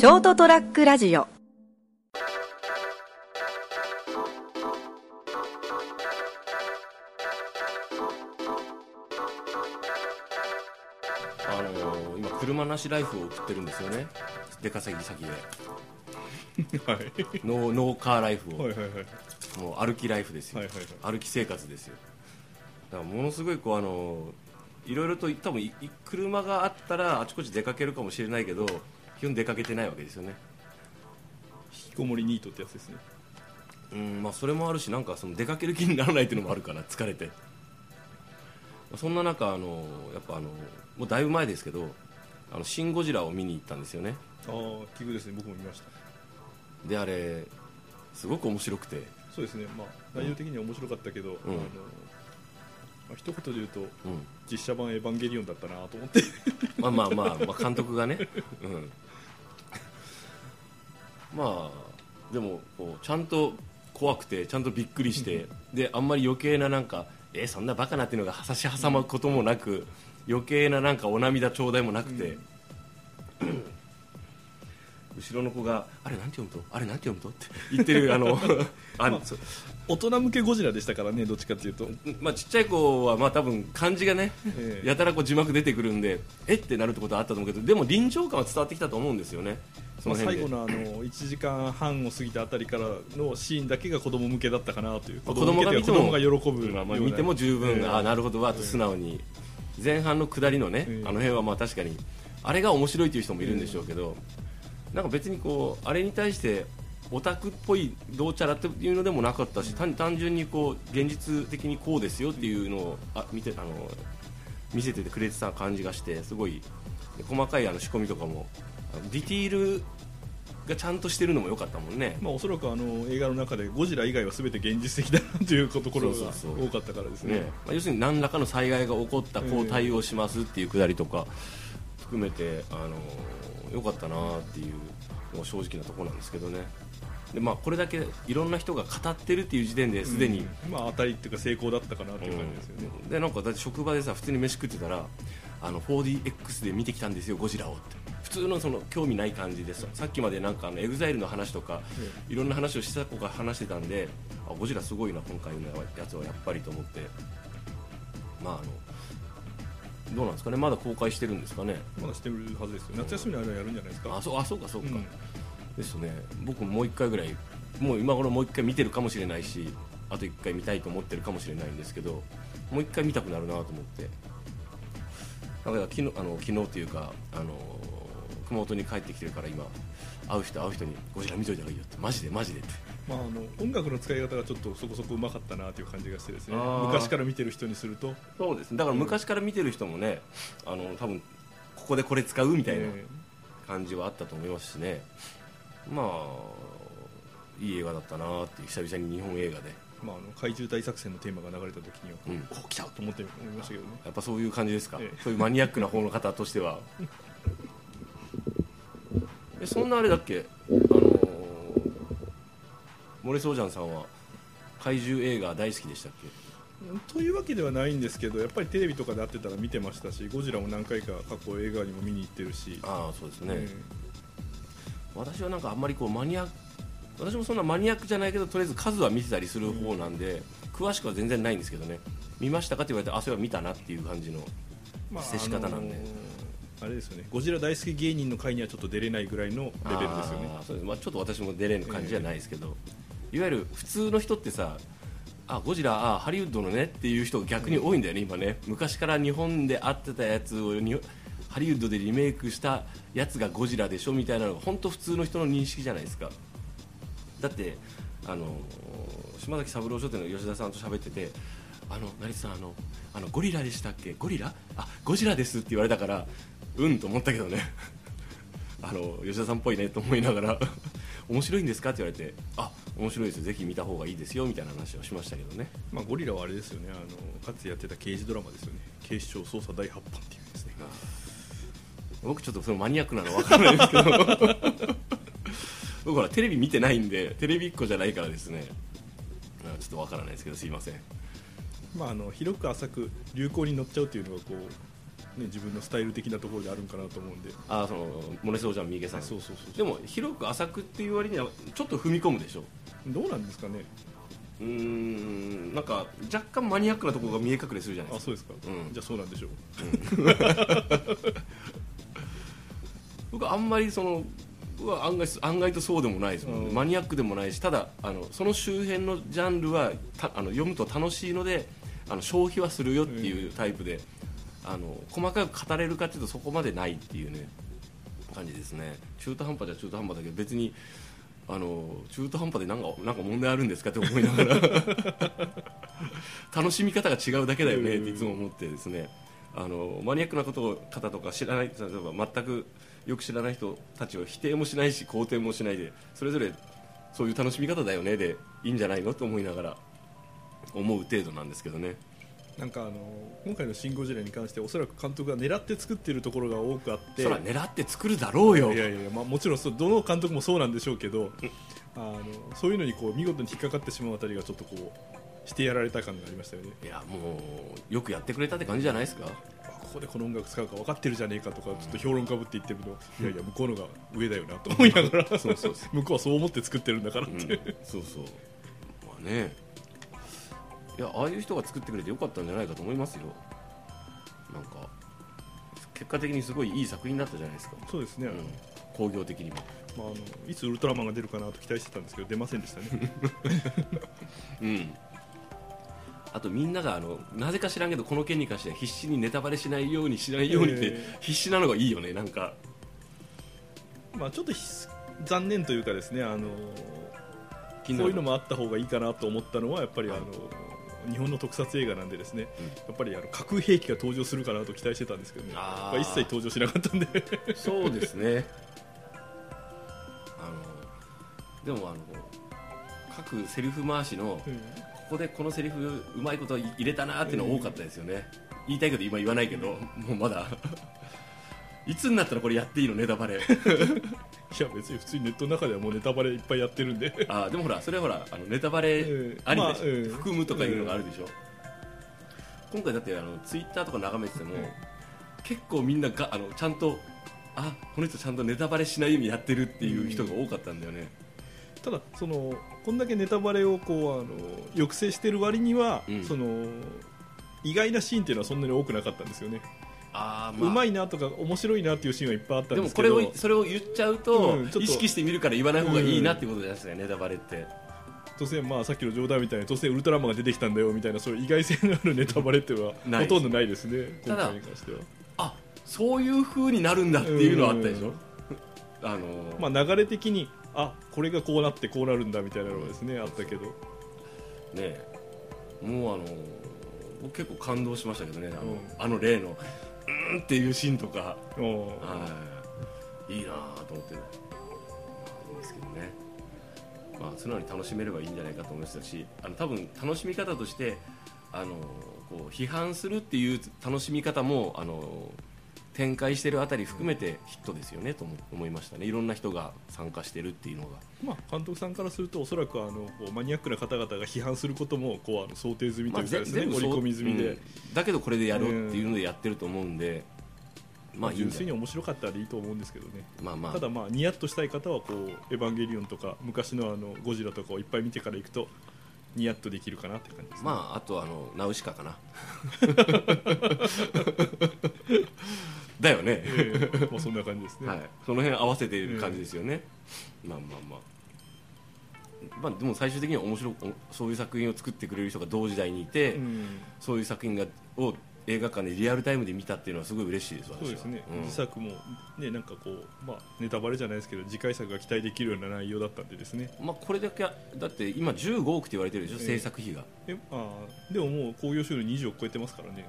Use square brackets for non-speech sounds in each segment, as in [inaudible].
ショートトラックラジオ。あのー今車なしライフを送ってるんですよね。出稼ぎ先で。はい。ノーノーカーライフを、はいはいはい。もう歩きライフですよ、はいはいはい。歩き生活ですよ。だからものすごいこうあのいろいろと多分いい車があったらあちこち出かけるかもしれないけど基本出かけてないわけですよね。引きこもりニートってやつですね。うんまあそれもあるしなんかその出かける気にならないっていうのもあるかな疲れて。まあそんな中あのやっぱあのもうだいぶ前ですけどあのシン・ゴジラを見に行ったんですよね。ああ奇遇ですね。僕も見ました。であれすごく面白くて。そうですね。まあ内容的には面白かったけど、あのまあ、一言で言うとうん。実写版エヴァンゲリオンだったなと思って。まあまあまあ、まあ、監督がね、うん、まあでもこうちゃんと怖くてちゃんとびっくりしてであんまり余計ななんかえそんなバカなっていうのが差し挟むこともなく余計ななんかお涙頂戴もなくて、後ろの子があれなんて読むと？あれなんて読むと？って言ってるあの [laughs] あそう。大人向けゴジラでしたからねどっちかっていうと、まあ、ちっちゃい子はまあ多分漢字がね、ええ。やたらこう字幕出てくるんでえ？ってなるってことはあったと思うけどでも臨場感は伝わってきたと思うんですよね。そまあ、の辺で、最後のあの1時間半を過ぎたあたりからのシーンだけが子供向けだったかなという。子供が見ても喜ぶまあまあ見ても十分、ええ。あなるほど。わと素直に、前半の下りのね、ええ。あの辺はまあ確かにあれが面白いという人もいるんでしょうけど、なんか別にこうあれに対してオタクっぽいどうちゃらっていうのでもなかったし単単純にこう現実的にこうですよっていうのをあ見てあの見せててくれてた感じがしてすごい細かいあの仕込みとかもディティールがちゃんとしてるのも良かったもんね。まあ、おそらくあの映画の中でゴジラ以外は全て現実的だなというところが多かったからですね。ね。まあ、要するに何らかの災害が起こったこう対応しますっていうくだりとか含めて、あのーよかったなっていうのが正直なところなんですけどね。で、まあ、これだけいろんな人が語ってるっていう時点ですでに、うんまあ、当たりっていうか成功だったかなという感じですよね、うん。でなんかだって職場でさ普通に飯食ってたらあの 4DX で見てきたんですよゴジラをって。普通のその興味ない感じですさっきまでなんかあのエグザイルの話とかいろんな話をした子が話してたんであゴジラすごいな今回のやつはやっぱりと思って。まああのどうなんですかね？まだ公開してるんですかね？まだしてるはずですよ。夏休みの間やるんじゃないですか？あそうあそうかそうか、うん。ですね。僕ももう一回ぐらいもう今頃もう一回見てるかもしれないしあと一回見たいと思ってるかもしれないんですけどもう一回見たくなるなと思って。だから昨日あの昨日っていうかあの熊本に帰ってきてるから今会う人会う人にゴジラ見といた方がいいよって。マジでマジでってまあ、あの音楽の使い方がちょっとそこそこうまかったなという感じがしてですね。昔から見てる人にすると。そうですね。だから昔から見てる人もねあの多分ここでこれ使うみたいなえ感じはあったと思いますしね。まあいい映画だったなっていう久々に日本映画で。ーまあ、あの怪獣大作戦のテーマが流れた時には、うん。お来たと思って思いましたけどね。やっぱそういう感じですか、ええ。そういうマニアックな方の方としては。[laughs] えそんなあれだっけ？あのー、モレソージャンさんは怪獣映画大好きでしたっけ？というわけではないんですけどやっぱりテレビとかで会ってたら見てましたしゴジラも何回か過去映画にも見に行ってるし、ああそうですね、え。私はなんかあんまりこうマニア私もそんなマニアックじゃないけどとりあえず数は見てたりする方なんで、詳しくは全然ないんですけどね。見ましたかって言われてあそれは見たなっていう感じの接し方なんで。あのーあれですよね。ゴジラ大好き芸人の会にはちょっと出れないぐらいのレベルですよね。あまあ、ちょっと私も出れる感じじゃないですけど、いわゆる普通の人ってさあゴジラあハリウッドのねっていう人が逆に多いんだよね、今ね。昔から日本で会ってたやつをハリウッドでリメイクしたやつがゴジラでしょみたいなのが本当普通の人の認識じゃないですか。だってあの島崎三郎書店の吉田さんと喋っててあの成さんあのあのゴリラでしたっけ？ゴリラ？あゴジラですって言われたからうんと思ったけどね。[laughs] あの吉田さんっぽいねと思いながら面白いんですか？って言われてあ面白いですぜひ見た方がいいですよみたいな話をしましたけどね。まあ、ゴリラはあれですよね。あのかつてやってた刑事ドラマですよね。警視庁捜査第8版っていうですね。僕ちょっとそのマニアックなの分からないですけど。[laughs] 僕ほらテレビ見てないんでテレビっ子じゃないからですね。あちょっと分からないですけどすいません。まあ、あの広く浅く流行に乗っちゃうというのがこうね、自分のスタイル的なところであるんかなと思うんで。あそのモネソージャン三池さん。そうそうそうでも広く浅くっていう割にはちょっと踏み込むでしょ？どうなんですかね？うーんなんか若干マニアックなところが見え隠れするじゃないですか。あそうですか、うん。じゃあそうなんでしょう。[laughs] 僕はあんまりその僕は案外案外とそうでもないですもんね、うん。マニアックでもないしただあのその周辺のジャンルはたあの読むと楽しいのであの消費はするよっていうタイプで、あの細かく語れるかっていうとそこまでないっていうね感じですね。中途半端じゃ中途半端だけど別にあの中途半端でなんかなんか問題あるんですかって思いながら。楽しみ方が違うだけだよねっていつも思ってですね。あのマニアックなことを方とか知らない例えば全くよく知らない人たちを否定もしないし肯定もしないでそれぞれそういう楽しみ方だよねでいいんじゃないのと思いながら思う程度なんですけどねなんかあの今回の「シン・ゴジラ」に関しておそらく監督が狙って作っているところが多くあってそら狙って作るだろうよ。いやいやまあ、もちろんどの監督もそうなんでしょうけど、あのそういうのにこう見事に引っかかってしまうあたりがちょっとこうしてやられた感がありましたよね。いやもうよくやってくれたって感じじゃないですか？あここでこの音楽使うか分かってるじゃねえかとかちょっと評論家ぶって言ってると、いやいや向こうのが上だよなと思いながらそうそうそ向こうはそう思って作ってるんだからっうん。て、そうそう。まあねいやああいう人が作ってくれてよかったんじゃないかと思いますよ。なんか結果的にすごいいい作品だったじゃないですか、そうですね、うん、工業的にも。まあ、あのいつウルトラマンが出るかなと期待してたんですけど出ませんでしたね。[laughs] うん。あとみんながあのなぜか知らんけどこの件に関しては必死にネタバレしないようにしないようにってえ必死なのがいいよねなんか。まあちょっとひ残念というかですねあのそういうのもあった方がいいかなと思ったのはやっぱりあの、はい日本の特撮映画なんでですね、うん。やっぱりあの架空兵器が登場するかなと期待してたんですけどね。まあ一切登場しなかったんで。そうですね。あのでもあの各セリフ回しのここでこのセリフうまいこと入れたなっていうのは多かったですよね、言いたいけど今言わないけど、もうまだいつになったらこれやっていいのネタバレ。[laughs] いや別に普通にネットの中ではもうネタバレいっぱいやってるんで。あーでもほらそれはほらあのネタバレありでしょ、まあうん。含むとかいうのがあるでしょ、今回だってあのツイッターとか眺めてても、うん。結構みんながあのちゃんとあこの人ちゃんとネタバレしないようにやってるっていう人が多かったんだよね、ただそのこんだけネタバレをこうあの抑制してる割には、うん。その意外なシーンっていうのはそんなに多くなかったんですよね、あーうまいいなとか面白いなっていうシーンはいっぱいあったんでもこですけどれをそれを言っちゃうと,、うんと。意識してみるから言わない方がいいなってことじゃないですか、ネタバレって突然、まあ、さっきの冗談みたいに突然ウルトラマンが出てきたんだよみたいなそういう意外性のあるネタバレっていうのはほとんどないですね今回に関しては、あそういう風になるんだっていうのはあったでしょ、うん。あのまあ、流れ的にあこれがこうなってこうなるんだみたいなのがですねあったけど。ねもうあの僕結構感動しましたけどねあの,、うん。あの例のっていうシーンとか。はい。いいなぁと思って、まあ、いいんですけどね、まあ、素直に楽しめればいいんじゃないかと思いましたしあの多分楽しみ方としてあのこう批判するっていう楽しみ方もあの展開してるあたり含めてヒットですよねとも思いましたね。いろんな人が参加してるっていうのが。まあ、監督さんからするとおそらくあのマニアックな方々が批判することもこうあの想定済みというかですね、ぜ織り込み済みで、うん。だけどこれでやろうっていうのでやってると思うんで、まあいいん純粋に面白かったらいいと思うんですけどね。まあまあ。ただまあニヤッとしたい方はこうエヴァンゲリオンとか昔のあのゴジラとかをいっぱい見てから行くとニヤッとできるかなって感じです、ね、まああとあのナウシカかな。[laughs] だよね、ええまあそんな感じですね、はい、その辺合わせている感じですよね、まあまあまあ。まあでも最終的には面白くそういう作品を作ってくれる人が同時代にいて、うん。そういう作品がを映画館でリアルタイムで見たっていうのはすごい嬉しいですそうですね、うん。自作も、ね、なんかこう、まあ、ネタバレじゃないですけど次回作が期待できるような内容だったんでですね。まあ、これだけだって今15億って言われてるでしょ、ええ。制作費が。えあーでももう興行収入20億超えてますからね。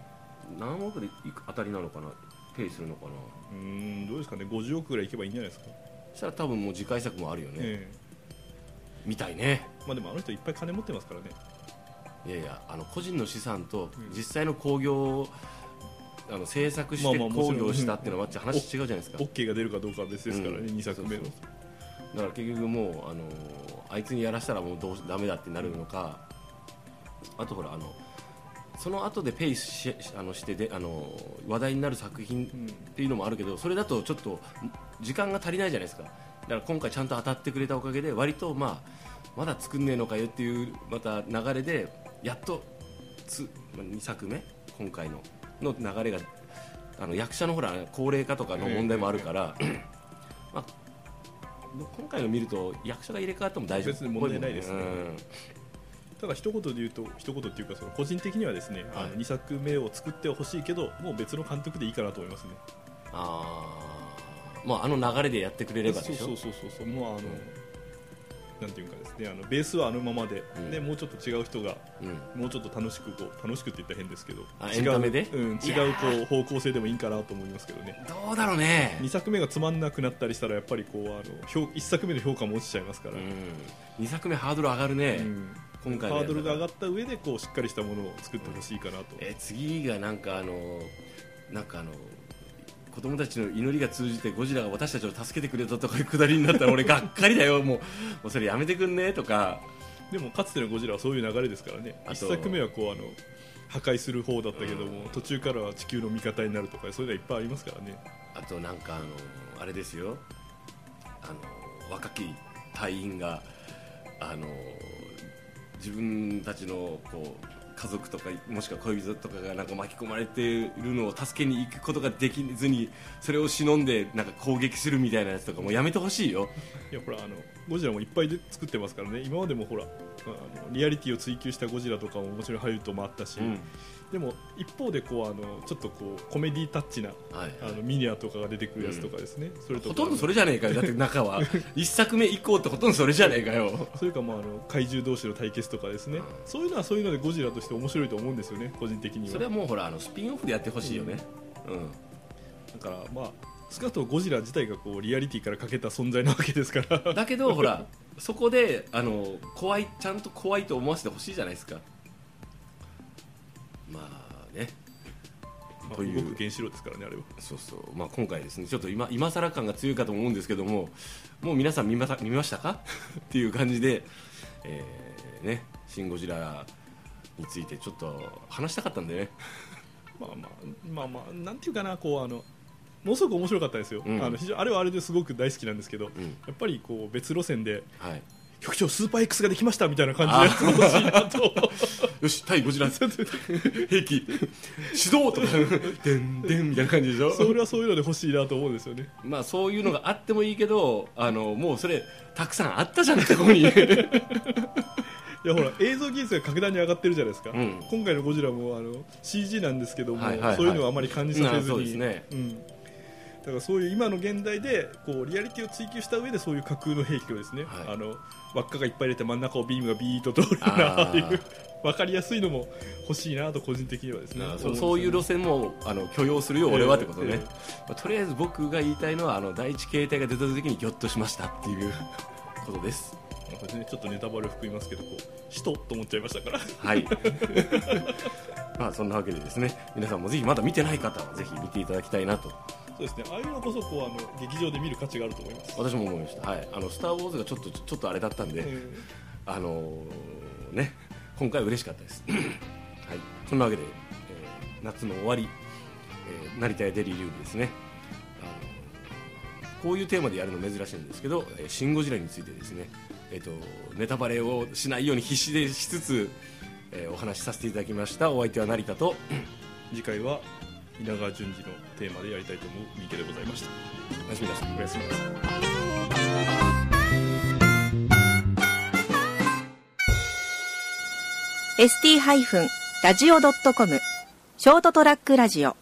何億でいく当たりなのかなペイするのかな。うーんどうですかね。50億ぐらいいけばいいんじゃないですか、そしたら多分もう次回作もあるよね、えみたいね。えまあ、でもあの人いっぱい金持ってますからねいやいやあの個人の資産とうん。実際の興行をあの制作して興行したっていうのは話違うじゃないですか、OK が出るかどうかは別ですからね、うん。2作目の。だから結局もうあのあいつにやらしたらもうどうしダメだってなるのか、あとほらあのその後でペイしあのしてであの話題になる作品っていうのもあるけど、それだとちょっと時間が足りないじゃないですか。だから今回ちゃんと当たってくれたおかげで割とまあまだ作んねえのかよっていうまた流れでやっとつ2作目今回のの流れがあの役者のほら高齢化とかの問題もあるから、まあ、今回の見ると役者が入れ替わっても大丈夫別に問題ないですね。うんただ一言で言うと一言っていうかその個人的にはですね、あのはい2作目を作ってほしいけどもう別の監督でいいかなと思いますね。あー。まああの流れでやってくれればでしょ。そうそうそうそう。そうもうあの、なんていうかですねあのベースはあのままで、うん。でもうちょっと違う人がうん。もうちょっと楽しくこう楽しくって言ったら変ですけどあ違ううん、違うこう方向性でもいいかなと思いますけどね。どうだろうね。2作目がつまんなくなったりしたらやっぱりこうあの評1作目の評価も落ちちゃいますから、うん、2作目ハードル上がるね、うん。今回ハードルが上がった上でこうしっかりしたものを作ってほしいかなと、え次がなんかあのなんかあの子供たちの祈りが通じてゴジラが私たちを助けてくれたとかいうくだりになったら俺がっかりだよ。[laughs] もうもうそれやめてくんねとか。でもかつてのゴジラはそういう流れですからね。あと1作目はこうあの破壊する方だったけども、途中からは地球の味方になるとかそういうのはいっぱいありますからね。あとなんかあのあれですよ。あの若き隊員があの自分たちのこう家族とかもしくは恋人とかがなんか巻き込まれているのを助けに行くことができずにそれを忍んでなんか攻撃するみたいなやつとかもやめてほしいよ。いやほらあのゴジラもいっぱいで作ってますからね。今までもほらあのリアリティを追求したゴジラとかももちろんハリウッドもあったし、うん。でも一方でこうあのちょっとこうコメディタッチなはいあのミニアとかが出てくるやつとかですね、それとか。ほとんどそれじゃねえかよ。だって中は。[laughs] 一作目以降ってほとんどそれじゃねえかよ。それかまああの怪獣同士の対決とかですね、うん。そういうのはそういうのでゴジラとして面白いと思うんですよね。個人的には。それはもうほらあのスピンオフでやってほしいよねだからまあ少なくともゴジラ自体がこうリアリティからかけた存在なわけですから。うんだけどほらそこであの怖いちゃんと怖いと思わせてほしいじゃないですか。まあね。まあという。動く原子炉ですからねあれは。そうそう、まあ、今回ですねちょっと今今更感が強いかと思うんですけどももう皆さん見ま見ましたか？[laughs] っていう感じで、えーね「シン・ゴジラ」についてちょっと話したかったんでね。[laughs] まあまあまあまあなんていうかなこうあのものすごく面白かったですよ、うん。あの非常あれはあれですごく大好きなんですけど、うん。やっぱりこう別路線ではい。局長スーパー X ができましたみたいな感じのやつも欲しいなと。[laughs] よし対ゴジラ。兵器。始動とか。でんでんみたいな感じでしょ？それはそういうので欲しいなと思うんですよね。まあそういうのがあってもいいけどあのもうそれたくさんあったじゃんってここに。[laughs] いやほら映像技術が格段に上がってるじゃないですか、うん。今回のゴジラもあの CG なんですけども、はいはいはい。そういうのはあまり感じさせずに、ですね。うん、だからそういう今の現代でこうリアリティを追求した上でそういう架空の兵器をですね、はい。あの輪っかがいっぱい入れて真ん中をビームがビーッと通るようなあー。ああいう分かりやすいのも欲しいなと個人的にはですねそうそういう路線もあの許容するよ俺はってことね、ええまあとりあえず僕が言いたいのはあの第一形態が出た時にギョッとしましたっていう [laughs] ことです。ちょっとネタバレを含みますけどこう人と思っちゃいましたから。はい。[laughs] まあそんなわけでですね。皆さんもぜひまだ見てない方はぜひ見ていただきたいなとそうですね。ああいうのこそこうあの劇場で見る価値があると思います、私も思いました。はい。あのスター・ウォーズがちょっとちょっとあれだったんで、えあのーね今回は嬉しかったです。[clears throat] はい。そんなわけで、えー夏の終わり、えー成田屋デリーリウムですね。あのこういうテーマでやるの珍しいんですけど「えーシン・ゴジラ」についてですね、えー、とネタバレをしないように必死でしつつ、えーお話しさせていただきました。お相手は成田とー次回は稲川淳二のテーマでやりたいと思う三池でございました。おやすみなさい。おやすみなさい。ST-radio.com ショートトラックラジオ